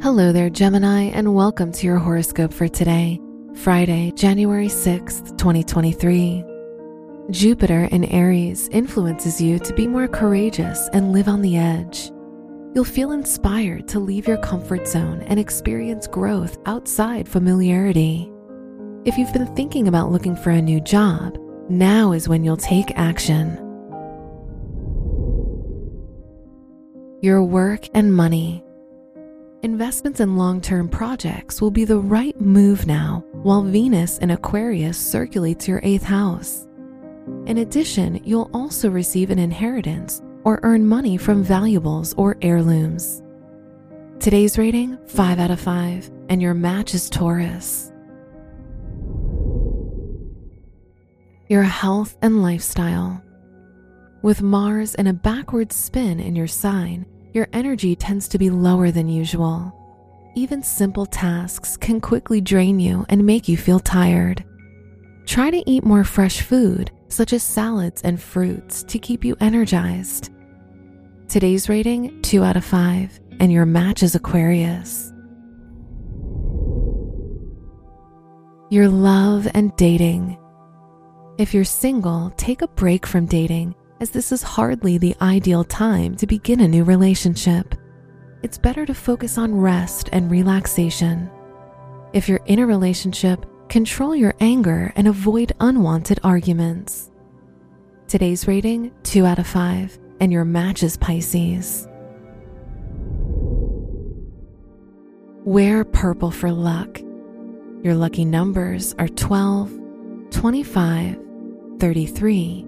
Hello there, Gemini, and welcome to your horoscope for today, Friday, January 6th, 2023. Jupiter in Aries influences you to be more courageous and live on the edge. You'll feel inspired to leave your comfort zone and experience growth outside familiarity. If you've been thinking about looking for a new job, now is when you'll take action. Your work and money. Investments in long term projects will be the right move now while Venus in Aquarius circulates your eighth house. In addition, you'll also receive an inheritance or earn money from valuables or heirlooms. Today's rating 5 out of 5, and your match is Taurus. Your health and lifestyle. With Mars in a backward spin in your sign, your energy tends to be lower than usual. Even simple tasks can quickly drain you and make you feel tired. Try to eat more fresh food, such as salads and fruits, to keep you energized. Today's rating 2 out of 5, and your match is Aquarius. Your love and dating. If you're single, take a break from dating, as this is hardly the ideal time to begin a new relationship. It's better to focus on rest and relaxation. If you're in a relationship, control your anger and avoid unwanted arguments. Today's rating 2 out of 5, and your match is Pisces. Wear purple for luck. Your lucky numbers are 12, 25, 33,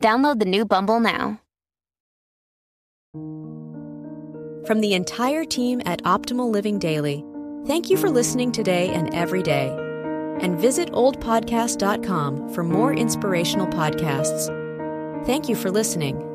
Download the new Bumble now. From the entire team at Optimal Living Daily, thank you for listening today and every day. And visit oldpodcast.com for more inspirational podcasts. Thank you for listening.